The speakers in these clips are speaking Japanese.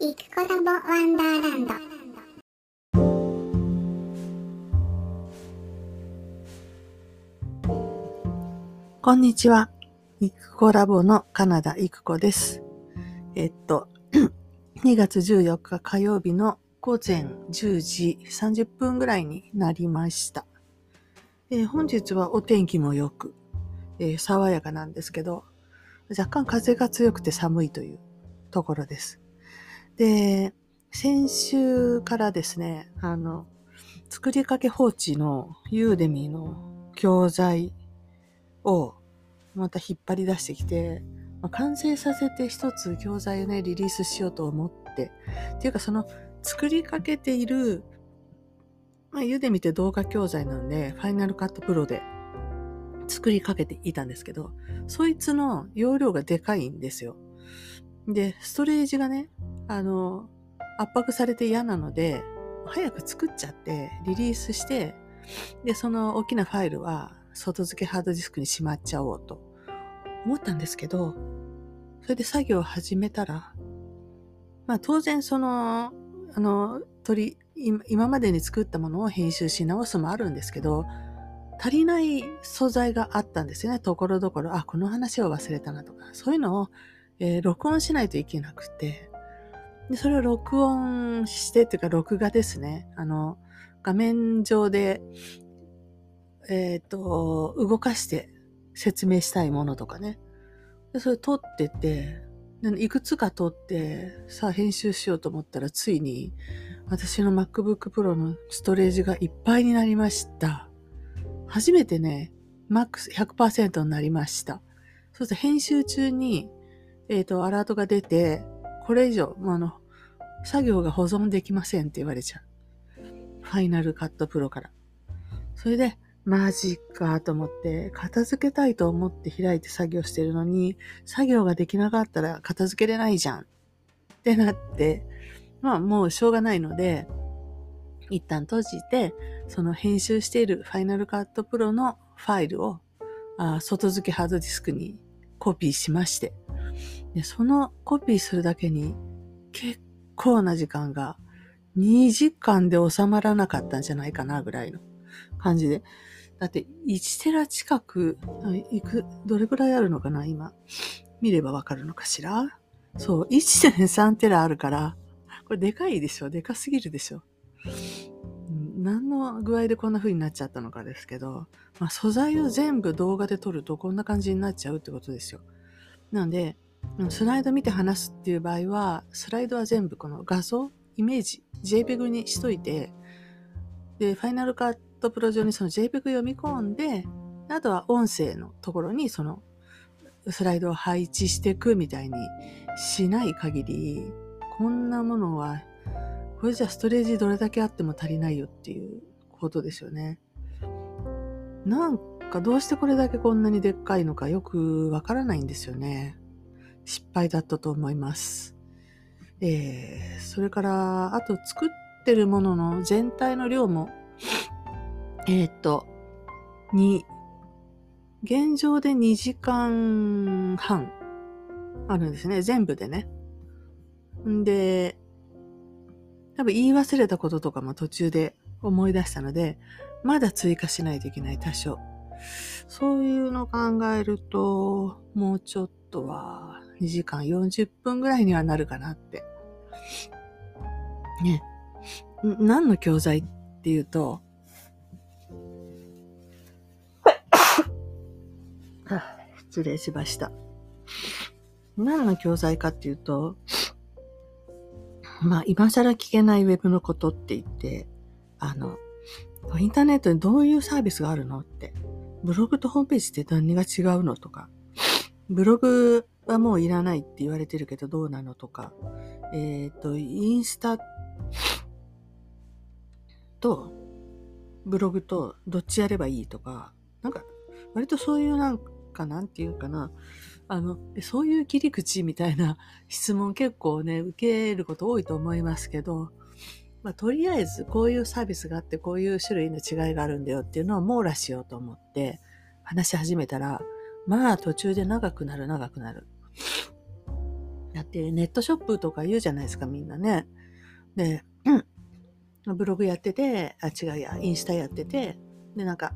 イクコラボワンダーランドこんにちは。イクコラボのカナダイクコです。えっと、2月14日火曜日の午前10時30分ぐらいになりました。えー本日はお天気も良く、えー爽やかなんですけど、若干風が強くて寒いというところです。で、先週からですね、あの、作りかけ放置のユーデミーの教材をまた引っ張り出してきて、まあ完成させて一つ教材をね、リリースしようと思って、っていうかその作りかけている、まあ、ユーデミーって動画教材なんで、ファイナルカットプロで作りかけていたんですけど、そいつの容量がでかいんですよ。で、ストレージがね、あの、圧迫されて嫌なので、早く作っちゃって、リリースして、で、その大きなファイルは外付けハードディスクにしまっちゃおうと思ったんですけど、それで作業を始めたら、まあ当然その、あの、取り、今までに作ったものを編集し直すもあるんですけど、足りない素材があったんですよね。ところどころ、あ、この話を忘れたなとか、そういうのを、えー録音しないといけなくて、で、それを録音して、っていうか録画ですね。あの、画面上で、えっ、と、動かして説明したいものとかね。で、それ撮ってて、いくつか撮って、さあ編集しようと思ったら、ついに、私の MacBook Pro のストレージがいっぱいになりました。初めてね、MAX100% になりました。そうすると編集中に、えっ、と、アラートが出て、これ以上、まあ、あの、作業が保存できませんって言われちゃう。ファイナルカットプロから。それで、マジかと思って、片付けたいと思って開いて作業してるのに、作業ができなかったら片付けれないじゃん。ってなって、まあもうしょうがないので、一旦閉じて、その編集しているファイナルカットプロのファイルをあ外付けハードディスクにコピーしまして、でそのコピーするだけに結構な時間が2時間で収まらなかったんじゃないかなぐらいの感じで。だって1テラ近く、いく、どれぐらいあるのかな今。見ればわかるのかしら？そう、1.3テラあるから、これでかいでしょ？でかすぎるでしょ？何の具合でこんな風になっちゃったのかですけど、まあ、素材を全部動画で撮るとこんな感じになっちゃうってことですよ。なので、スライド見て話すっていう場合は、スライドは全部この画像、イメージ、JPEG にしといて、で、ファイナルカットプロ上にその JPEG 読み込んで、あとは音声のところにそのスライドを配置していくみたいにしない限り、こんなものは、これじゃストレージどれだけあっても足りないよっていうことですよね。なんかどうしてこれだけこんなにでっかいのかよくわからないんですよね。失敗だったと思います。えー、それから、あと作ってるものの全体の量も、えーっと、に、現状で2時間半あるんですね。全部でね。んで、多分言い忘れたこととかも途中で思い出したので、まだ追加しないといけない多少。そういうのを考えると、もうちょっとは2時間40分ぐらいにはなるかなって。ね。何の教材っていうと、失礼しました。何の教材かっていうと、まあ、今更聞けないウェブのことって言って、あの、インターネットにどういうサービスがあるのって、ブログとホームページって何が違うのとか、ブログはもういらないって言われてるけどどうなのとか、えっ、と、インスタとブログとどっちやればいいとか、なんか、割とそういうなんか、なんていうかな、あの、そういう切り口みたいな 質問結構ね、受けること多いと思いますけど、まあ、とりあえずこういうサービスがあってこういう種類の違いがあるんだよっていうのを網羅しようと思って話し始めたら、まあ途中で長くなる長くなる。やってネットショップとか言うじゃないですか、みんなね。で、うん、ブログやってて、あ、違うや、インスタやってて、で、なんか、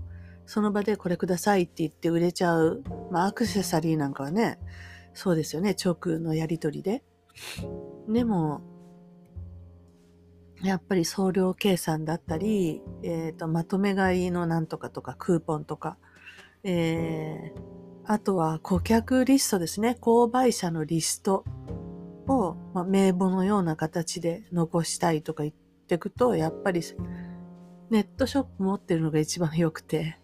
その場でこれくださいって言って売れちゃう。まあ、アクセサリーなんかはね、そうですよね、直のやりとりで。でも、やっぱり送料計算だったり、えっ、と、まとめ買いのなんとかとか、クーポンとか、えー、あとは顧客リストですね。購買者のリストを、まあ、名簿のような形で残したいとか言っていくと、やっぱりネットショップ持ってるのが一番良くて、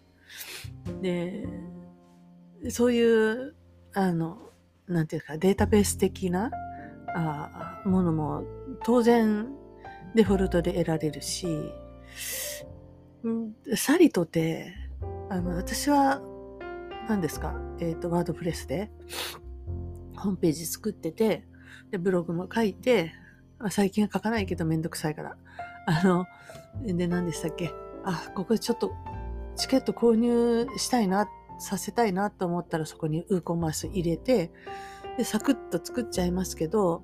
で、そういう、あの、なんていうか、データベース的なあものも当然デフォルトで得られるし、さりとて、あの、私は、何ですか、えっ、ー、と、ワードプレスで、ホームページ作ってて、で、ブログも書いて、最近は書かないけどめんどくさいから。あの、で、何でしたっけ？あ、ここちょっとチケット購入したいな、させたいなと思ったらそこにウーコンマース入れて、で、サクッと作っちゃいますけど、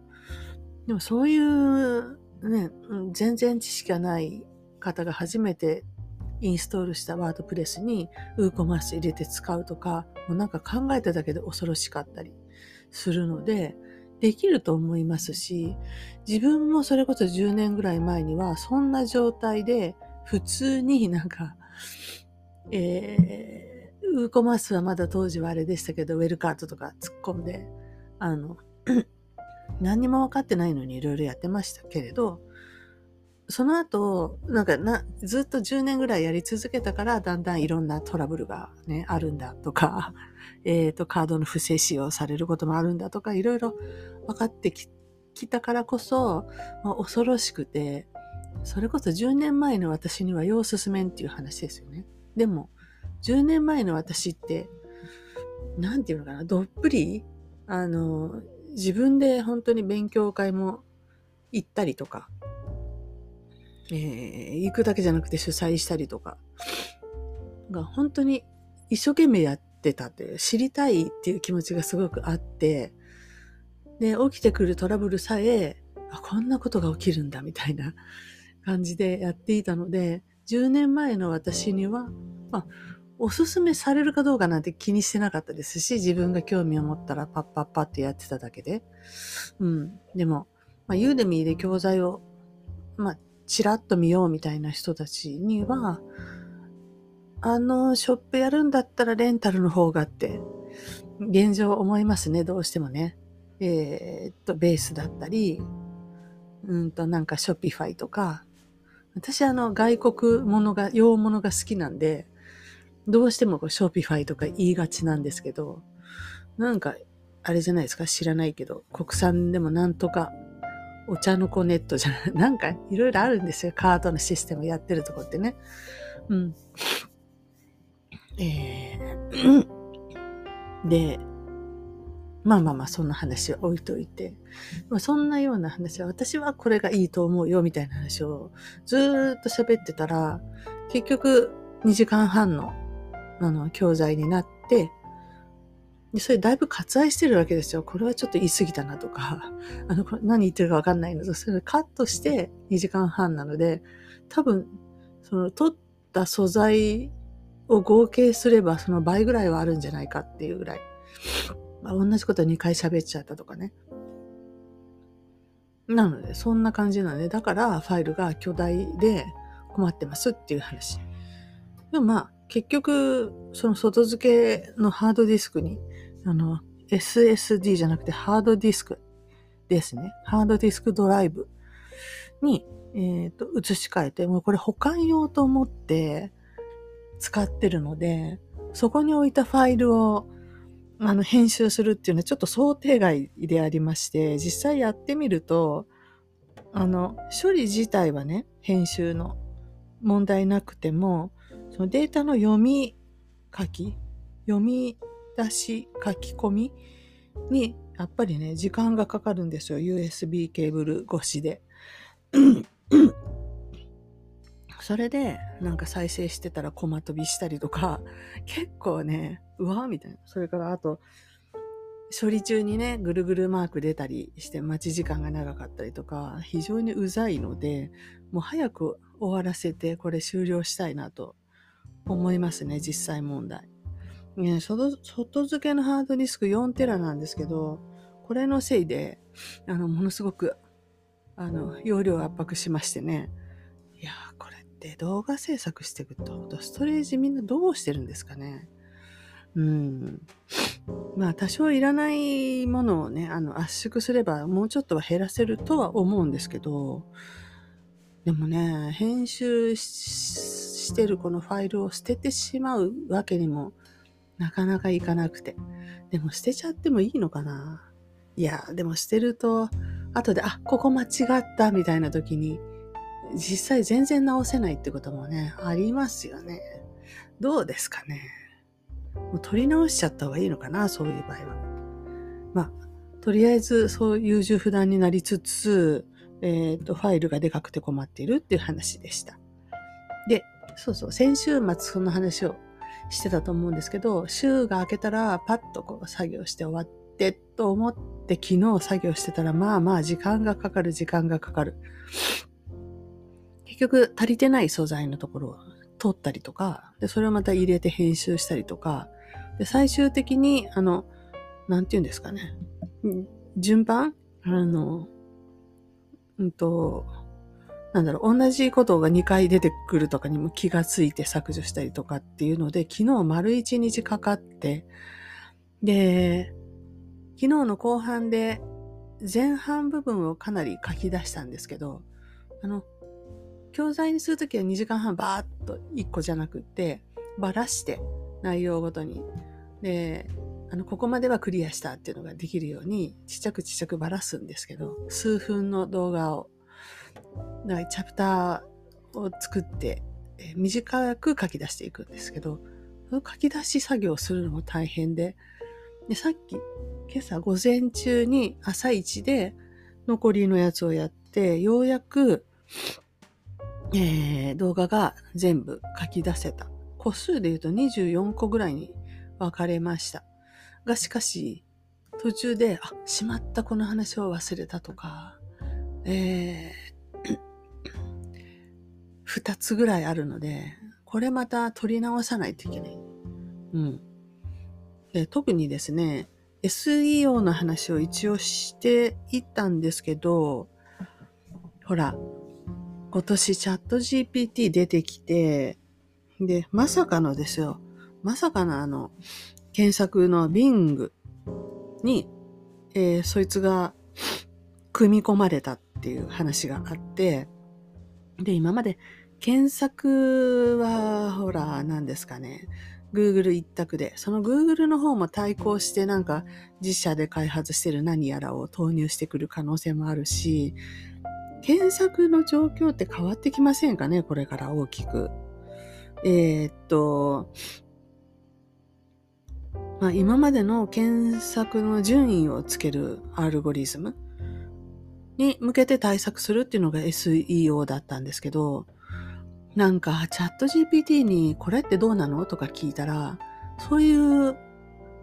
でもそういうね、全然知識がない方が初めてインストールしたワードプレスにウーコマース入れて使うとか、もうなんか考えただけで恐ろしかったりするので、できると思いますし、自分もそれこそ10年ぐらい前にはそんな状態で普通になんか、えー、ウーコマースはまだ当時はあれでしたけど、ウェルカートとか突っ込んで、あの、何にも分かってないのにいろいろやってましたけれど、その後、なんかな、ずっと10年ぐらいやり続けたから、だんだんいろんなトラブルがね、あるんだとか、えっ、ー、と、カードの不正使用されることもあるんだとか、いろいろ分かってきたからこそ、まあ、恐ろしくて、それこそ10年前の私にはよう進めんっていう話ですよね。でも、10年前の私って、なんていうのかな、どっぷり、あの、自分で本当に勉強会も行ったりとか、えー、行くだけじゃなくて主催したりとか、が本当に一生懸命やってたって、知りたいっていう気持ちがすごくあって、で、起きてくるトラブルさえ、あ、こんなことが起きるんだみたいな感じでやっていたので、10年前の私には、まあ、おすすめされるかどうかなんて気にしてなかったですし、自分が興味を持ったらパッパッパってやってただけで。うん。でも、まあ、ユーデミーで教材を、まあ、チラッと見ようみたいな人たちには、あの、ショップやるんだったらレンタルの方がって、現状思いますね、どうしてもね。えー、っと、ベースだったり、うんと、なんか Shopify とか、私あの、外国ものが、洋物が好きなんで、どうしてもこう Shopify とか言いがちなんですけど、なんか、あれじゃないですか知らないけど、国産でもなんとか、お茶の子ネットじゃない、なんかいろいろあるんですよ。カードのシステムやってるとこってね。うん。えー、で、まあまあまあ、そんな話は置いといて、まあ、そんなような話は、私はこれがいいと思うよ、みたいな話をずっと喋ってたら、結局2時間半のあの、教材になって、で、それだいぶ割愛してるわけですよ。これはちょっと言い過ぎたなとか、あの、何言ってるかわかんないのと、それカットして2時間半なので、多分、その、取った素材を合計すればその倍ぐらいはあるんじゃないかっていうぐらい。まあ、同じこと2回喋っちゃったとかね。なので、そんな感じなので、だからファイルが巨大で困ってますっていう話。でもまあ、結局、その外付けのハードディスクに、あの、SSD じゃなくてハードディスクですね。ハードディスクドライブに、えっ、ー、と、移し替えて、もうこれ保管用と思って使ってるので、そこに置いたファイルをあの編集するっていうのはちょっと想定外でありまして、実際やってみると、あの、処理自体はね、編集の問題なくても、そのデータの読み書き、読み出し書き込みに、やっぱりね、時間がかかるんですよ。USB ケーブル越しで。それで、なんか再生してたらコマ飛びしたりとか、結構ね、うわーみたいな。それからあと、処理中にね、ぐるぐるマーク出たりして待ち時間が長かったりとか、非常にうざいので、もう早く終わらせてこれ終了したいなと思いますね、実際問題。ね、外外付けのハードディスク4テラなんですけど、これのせいで、あの、ものすごく、あの、容量圧迫しましてね。いやー、これって動画制作していくと、ストレージみんなどうしてるんですかね。うん。まあ、多少いらないものをね、あの、圧縮すればもうちょっとは減らせるとは思うんですけど、でもね、編集してるこのファイルを捨ててしまうわけにもなかなかいかなくて。でも捨てちゃってもいいのかないや、でも捨てると、後で、あ、ここ間違ったみたいな時に、実際全然直せないってこともね、ありますよね。どうですかね。もう取り直しちゃった方がいいのかな、そういう場合は。まあ、とりあえずそう優柔不断になりつつ、えっ、ー、と、ファイルがでかくて困っているっていう話でした。で、そうそう、先週末その話をしてたと思うんですけど、週が明けたらパッとこう作業して終わってと思って昨日作業してたらまあまあ時間がかかる時間がかかる。結局足りてない素材のところを取ったりとか、で、それをまた入れて編集したりとか、で、最終的に、あの、なんて言うんですかね。順番？あの、うんと、なんだろう、同じことが2回出てくるとかにも気がついて削除したりとかっていうので、昨日丸1日かかって、で、昨日の後半で前半部分をかなり書き出したんですけど、あの、教材にするときは2時間半バーっと1個じゃなくて、ばらして内容ごとに。で、あの、ここまではクリアしたっていうのができるように、ちっちゃくちっちゃくばらすんですけど、数分の動画をだかチャプターを作って、え、短く書き出していくんですけど、その書き出し作業をするのも大変で、で、さっき、今朝午前中に朝一で残りのやつをやって、ようやく、えー、動画が全部書き出せた。個数で言うと24個ぐらいに分かれました。が、しかし、途中で、あ、しまった、この話を忘れたとか、えー、二つぐらいあるので、これまた取り直さないといけない。うん。で特にですね、SEO の話を一応していったんですけど、ほら、今年チャット GPT 出てきて、で、まさかのですよ。まさかのあの、検索の Bing に、えー、そいつが組み込まれたっていう話があって、で、今まで検索は、ほら、何ですかね。Google 一択で、その Google の方も対抗してなんか自社で開発してる何やらを投入してくる可能性もあるし、検索の状況って変わってきませんかねこれから大きく。えー、っと、まあ、今までの検索の順位をつけるアルゴリズムに向けて対策するっていうのが SEO だったんですけど、なんかチャット GPT にこれってどうなのとか聞いたら、そういうウ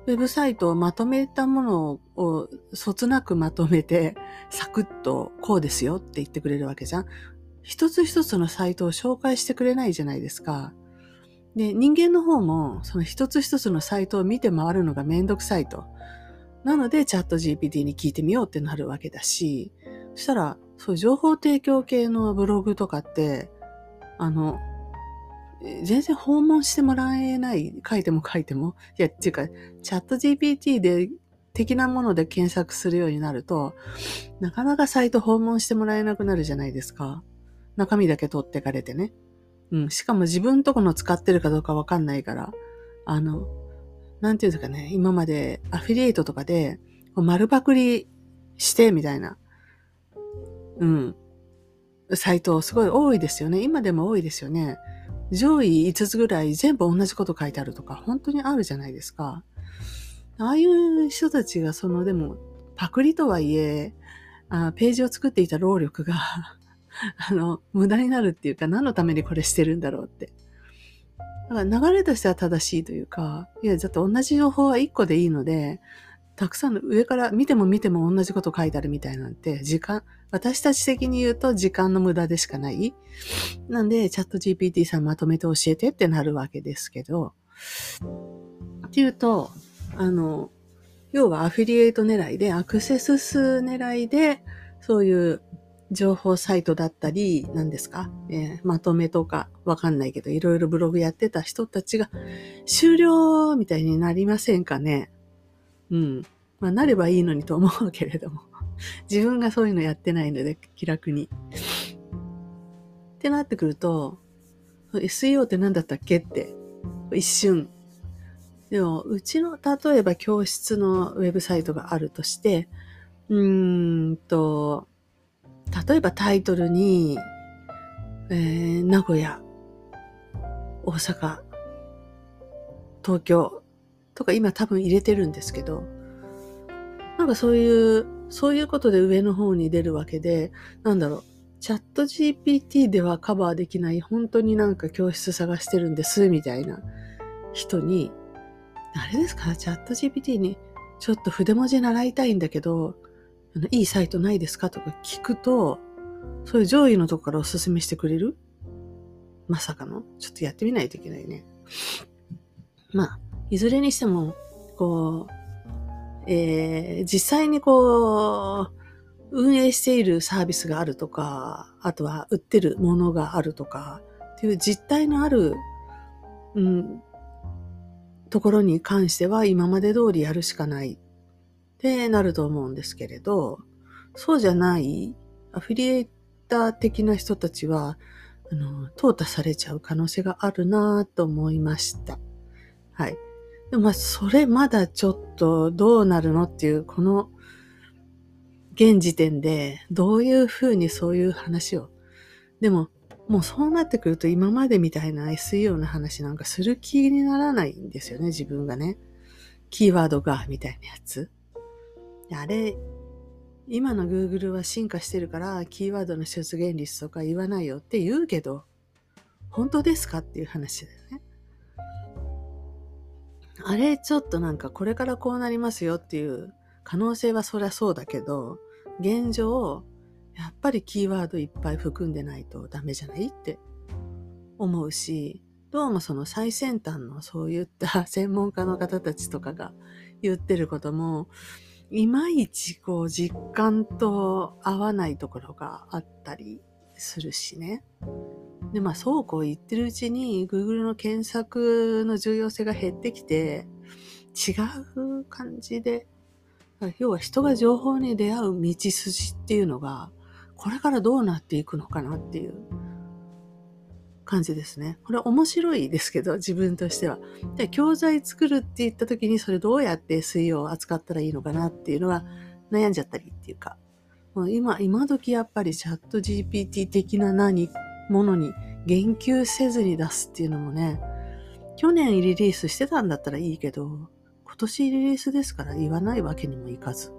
ェブサイトをまとめたものをそつなくまとめて、サクッとこうですよって言ってくれるわけじゃん。一つ一つのサイトを紹介してくれないじゃないですか。で、人間の方もその一つ一つのサイトを見て回るのがめんどくさいと。なのでチャット GPT に聞いてみようってなるわけだし、そしたら、そういう情報提供系のブログとかって、あの、全然訪問してもらえない、書いても書いても。いや、っていうか、チャット GPT で的なもので検索するようになると、なかなかサイト訪問してもらえなくなるじゃないですか。中身だけ取ってかれてね。うん。しかも自分とこの使ってるかどうかわかんないから、あの、なんていうかね、今までアフィリエイトとかで、丸パクリしてみたいな、うん、サイトすごい多いですよね。今でも多いですよね。上位5つぐらい全部同じこと書いてあるとか、本当にあるじゃないですか。ああいう人たちが、その、でも、パクリとはいえ、あページを作っていた労力が あの、無駄になるっていうか、何のためにこれしてるんだろうって。だから流れとしては正しいというか、いや、だって同じ情報は1個でいいので、たくさんの上から見ても見ても同じこと書いてあるみたいなんて、時間、私たち的に言うと時間の無駄でしかない。なんで、チャット GPT さんまとめて教えてってなるわけですけど、っていうと、あの、要はアフィリエイト狙いで、アクセス数狙いで、そういう情報サイトだったり、何ですか、えー、まとめとかわかんないけど、いろいろブログやってた人たちが終了みたいになりませんかね？うん。まあ、なればいいのにと思うけれども。自分がそういうのやってないので、気楽に。ってなってくると、SEO って何だったっけって、一瞬。でも、うちの、例えば教室のウェブサイトがあるとして、うーんと、例えばタイトルに、えー、名古屋、大阪、東京とか今多分入れてるんですけど、なんかそういう、そういうことで上の方に出るわけで、なんだろう、チャット GPT ではカバーできない、本当になんか教室探してるんです、みたいな人に、あれですか？チャット GPT に、ちょっと筆文字習いたいんだけど、いいサイトないですか？とか聞くと、そういう上位のとこからおすすめしてくれる？まさかの？ちょっとやってみないといけないね。まあ、いずれにしても、こう、えー、実際にこう、運営しているサービスがあるとか、あとは売ってるものがあるとか、っていう実態のある、うん、ところに関しては今まで通りやるしかないってなると思うんですけれど、そうじゃないアフィリエイター的な人たちは、あの、淘汰されちゃう可能性があるなと思いました。はい。でもまあ、それまだちょっとどうなるのっていう、この、現時点で、どういうふうにそういう話を。でも、もうそうなってくると今までみたいな SEO の話なんかする気にならないんですよね、自分がね。キーワードが、みたいなやつ。あれ、今の Google は進化してるから、キーワードの出現率とか言わないよって言うけど、本当ですかっていう話だよね。あれ、ちょっとなんかこれからこうなりますよっていう可能性はそりゃそうだけど、現状、やっぱりキーワードいっぱい含んでないとダメじゃないって思うし、どうもその最先端のそういった 専門家の方たちとかが言ってることも、いまいちこう実感と合わないところがあったりするしね。で、まあそうこう言ってるうちに Google の検索の重要性が減ってきて違う感じで、要は人が情報に出会う道筋っていうのがこれからどうなっていくのかなっていう感じですね。これ面白いですけど、自分としては。で、教材作るって言った時に、それどうやって水曜を扱ったらいいのかなっていうのは悩んじゃったりっていうか、もう今、今時やっぱりチャット GPT 的な何、ものに言及せずに出すっていうのもね、去年リリースしてたんだったらいいけど、今年リリースですから言わないわけにもいかず。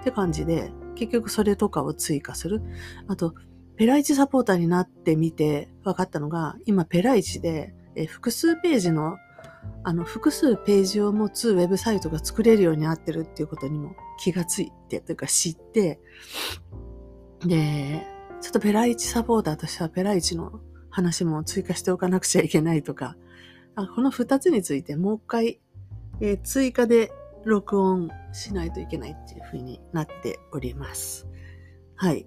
って感じで、結局それとかを追加する。あと、ペライチサポーターになってみて分かったのが、今ペライチで、複数ページの、あの、複数ページを持つウェブサイトが作れるようになってるっていうことにも気がついて、というか知って、で、ちょっとペライチサポーターとしてはペライチの話も追加しておかなくちゃいけないとか、あこの二つについてもう一回、えー、追加で録音しないといけないっていうふうになっております。はい。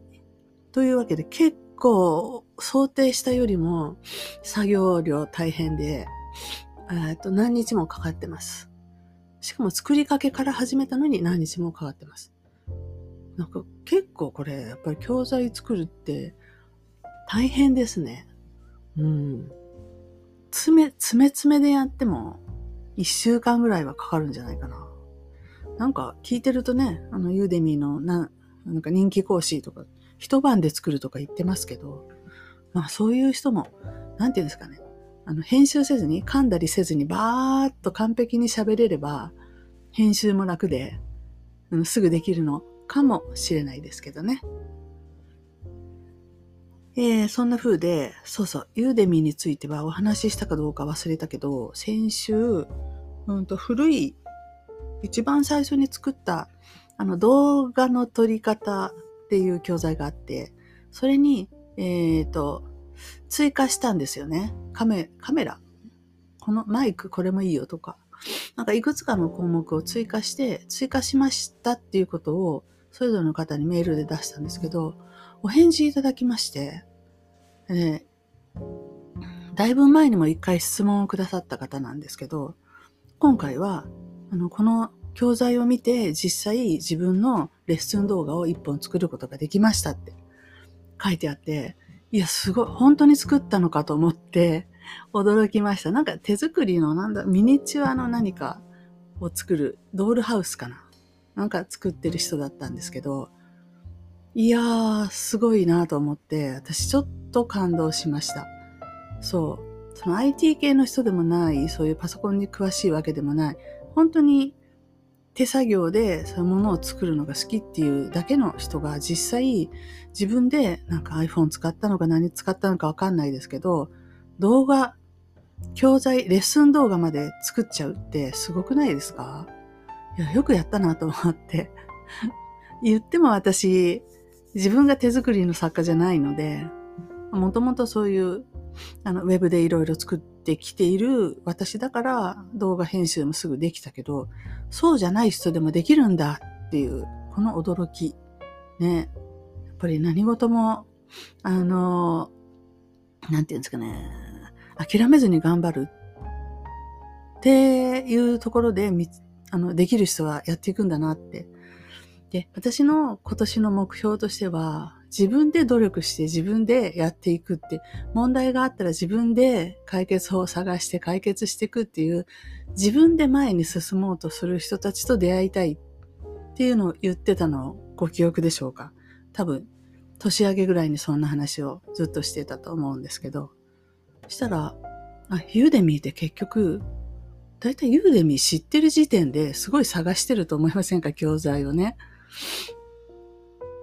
というわけで結構想定したよりも作業量大変で、えっと何日もかかってます。しかも作りかけから始めたのに何日もかかってます。なんか結構これやっぱり教材作るって大変ですね。うん。詰め、詰め詰めでやっても一週間ぐらいはかかるんじゃないかな。なんか聞いてるとね、あのユーデミーのな、なんか人気講師とか一晩で作るとか言ってますけど、まあそういう人も、なんていうんですかね。あの、編集せずに、噛んだりせずに、バーっと完璧に喋れれば、編集も楽で、うん、すぐできるのかもしれないですけどね。えー、そんな風で、そうそう、ユーデミーについてはお話ししたかどうか忘れたけど、先週、うんと古い一番最初に作ったあの動画の撮り方っていう教材があって、それに、えっ、と、追加したんですよね。カメ、カメラ。このマイクこれもいいよとか。なんかいくつかの項目を追加して、追加しましたっていうことを、それぞれの方にメールで出したんですけど、お返事いただきまして、でね、だいぶ前にも一回質問をくださった方なんですけど、今回は、あの、この教材を見て実際自分のレッスン動画を一本作ることができましたって書いてあって、いや、すごい、本当に作ったのかと思って驚きました。なんか手作りのなんだ、ミニチュアの何かを作るドールハウスかな。なんか作ってる人だったんですけど、いやー、すごいなと思って、私ちょっと感動しました。そう。その IT 系の人でもない、そういうパソコンに詳しいわけでもない、本当に手作業でそういうものを作るのが好きっていうだけの人が実際自分でなんか iPhone 使ったのか何使ったのかわかんないですけど、動画、教材、レッスン動画まで作っちゃうってすごくないですか？いや、よくやったなと思って。言っても私、自分が手作りの作家じゃないので、もともとそういうあのウェブでいろいろ作ってきている私だから動画編集もすぐできたけど、そうじゃない人でもできるんだっていう、この驚き。ね。やっぱり何事も、あの、なんていうんですかね、諦めずに頑張るっていうところでみあの、できる人はやっていくんだなって。で、私の今年の目標としては、自分で努力して自分でやっていくって、問題があったら自分で解決法を探して解決していくっていう、自分で前に進もうとする人たちと出会いたいっていうのを言ってたのをご記憶でしょうか？多分、年明けぐらいにそんな話をずっとしてたと思うんですけど、そしたら、あ、ユーデミーって結局、だいたいユーデミー知ってる時点ですごい探してると思いませんか？教材をね。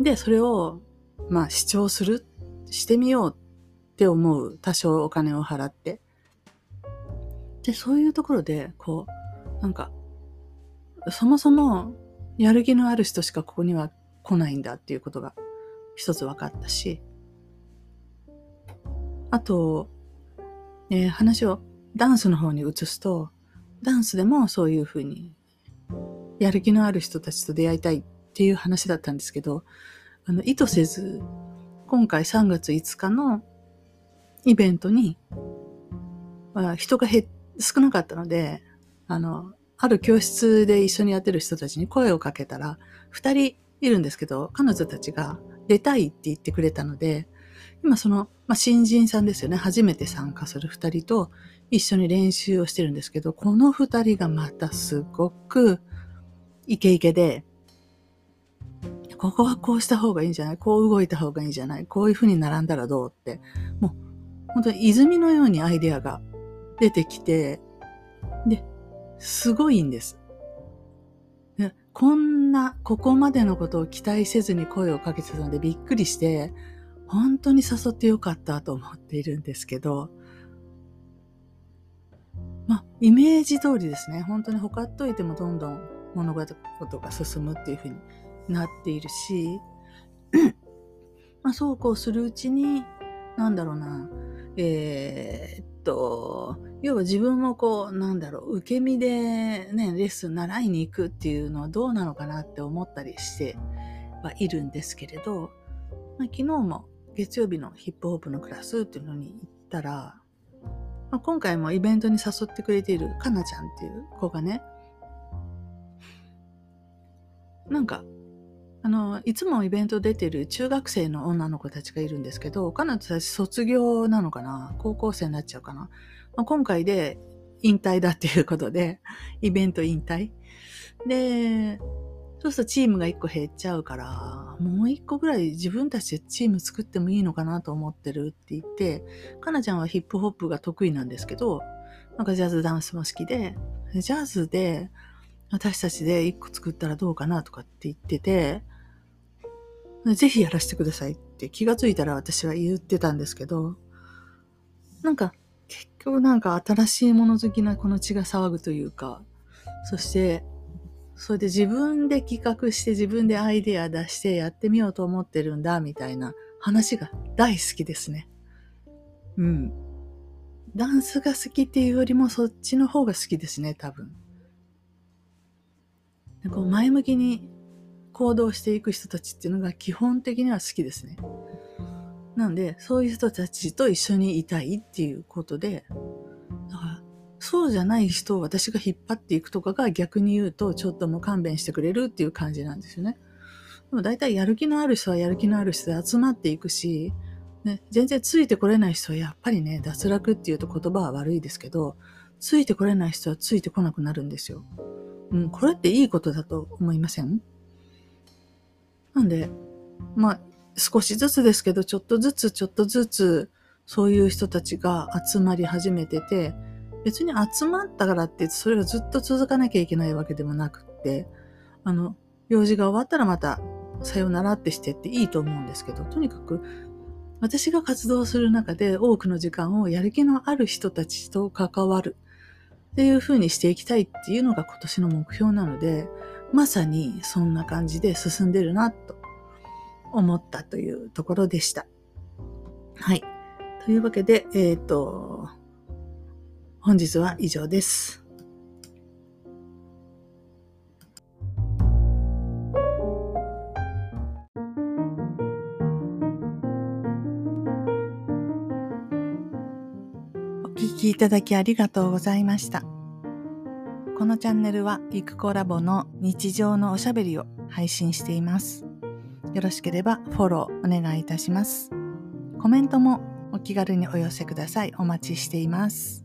で、それを、まあ、視聴する、してみようって思う。多少お金を払って。で、そういうところで、こう、なんか、そもそも、やる気のある人しかここには来ないんだっていうことが一つ分かったし、あと、えー話をダンスの方に移すと、ダンスでもそういうふうに、やる気のある人たちと出会いたいっていう話だったんですけど、あの、意図せず、今回3月5日のイベントに、まあ人が減少なかったので、あの、ある教室で一緒にやってる人たちに声をかけたら、二人いるんですけど、彼女たちが出たいって言ってくれたので、今その、まあ、新人さんですよね。初めて参加する二人と一緒に練習をしてるんですけど、この二人がまたすごくイケイケで、ここはこうした方がいいんじゃない？こう動いた方がいいんじゃない？こういう風に並んだらどう？って。もう、本当に泉のようにアイデアが出てきて、で、すごいんです。でこんな、ここまでのことを期待せずに声をかけてたのでびっくりして、本当に誘ってよかったと思っているんですけど、まあ、イメージ通りですね。本当に他っといてもどんどん物事が進むっていう風になっているし、まあ、そうこうするうちに、なんだろうな、えーっと、要は自分もこう、なんだろう、受け身でね、レッスン習いに行くっていうのはどうなのかなって思ったりしてはいるんですけれど、まあ、昨日も月曜日のヒップホップのクラスっていうのに行ったら、まあ、今回もイベントに誘ってくれているかなちゃんっていう子がね、なんか、あの、いつもイベント出てる中学生の女の子たちがいるんですけど、彼女たち卒業なのかな？高校生になっちゃうかな、まあ、今回で引退だっていうことで、イベント引退。で、そうするとチームが1個減っちゃうから、もう1個ぐらい自分たちでチーム作ってもいいのかなと思ってるって言って、かなちゃんはヒップホップが得意なんですけど、なんかジャズダンスも好きで、ジャズで私たちで1個作ったらどうかなとかって言ってて、ぜひやらせてくださいって気がついたら私は言ってたんですけど、なんか結局なんか新しいもの好きなこの血が騒ぐというか、そしてそれで自分で企画して自分でアイデア出してやってみようと思ってるんだみたいな話が大好きですね。うん。ダンスが好きっていうよりもそっちの方が好きですね、多分。こう前向きに行動していく人たちっていうのが基本的には好きですね。なんで、そういう人たちと一緒にいたいっていうことで、だからそうじゃない人を私が引っ張っていくとかが逆に言うと、ちょっともう勘弁してくれるっていう感じなんですよね。でも大体やる気のある人はやる気のある人で集まっていくし、ね、全然ついてこれない人はやっぱりね、脱落っていうと言葉は悪いですけど、ついてこれない人はついてこなくなるんですよ。うん、これっていいことだと思いません？なんで、まあ、少しずつですけど、ちょっとずつちょっとずつ、そういう人たちが集まり始めてて、別に集まったからってそれがずっと続かなきゃいけないわけでもなくって、あの、用事が終わったらまたさよならってしてっていいと思うんですけど、とにかく私が活動する中で多くの時間をやる気のある人たちと関わるっていう風にしていきたいっていうのが今年の目標なので、まさにそんな感じで進んでるなと思ったというところでした。はい。というわけで、えっ、ー、と、本日は以上です。お聞きいただきありがとうございました。このチャンネルは、イクコラボの日常のおしゃべりを配信しています。よろしければフォローお願いいたします。コメントもお気軽にお寄せください。お待ちしています。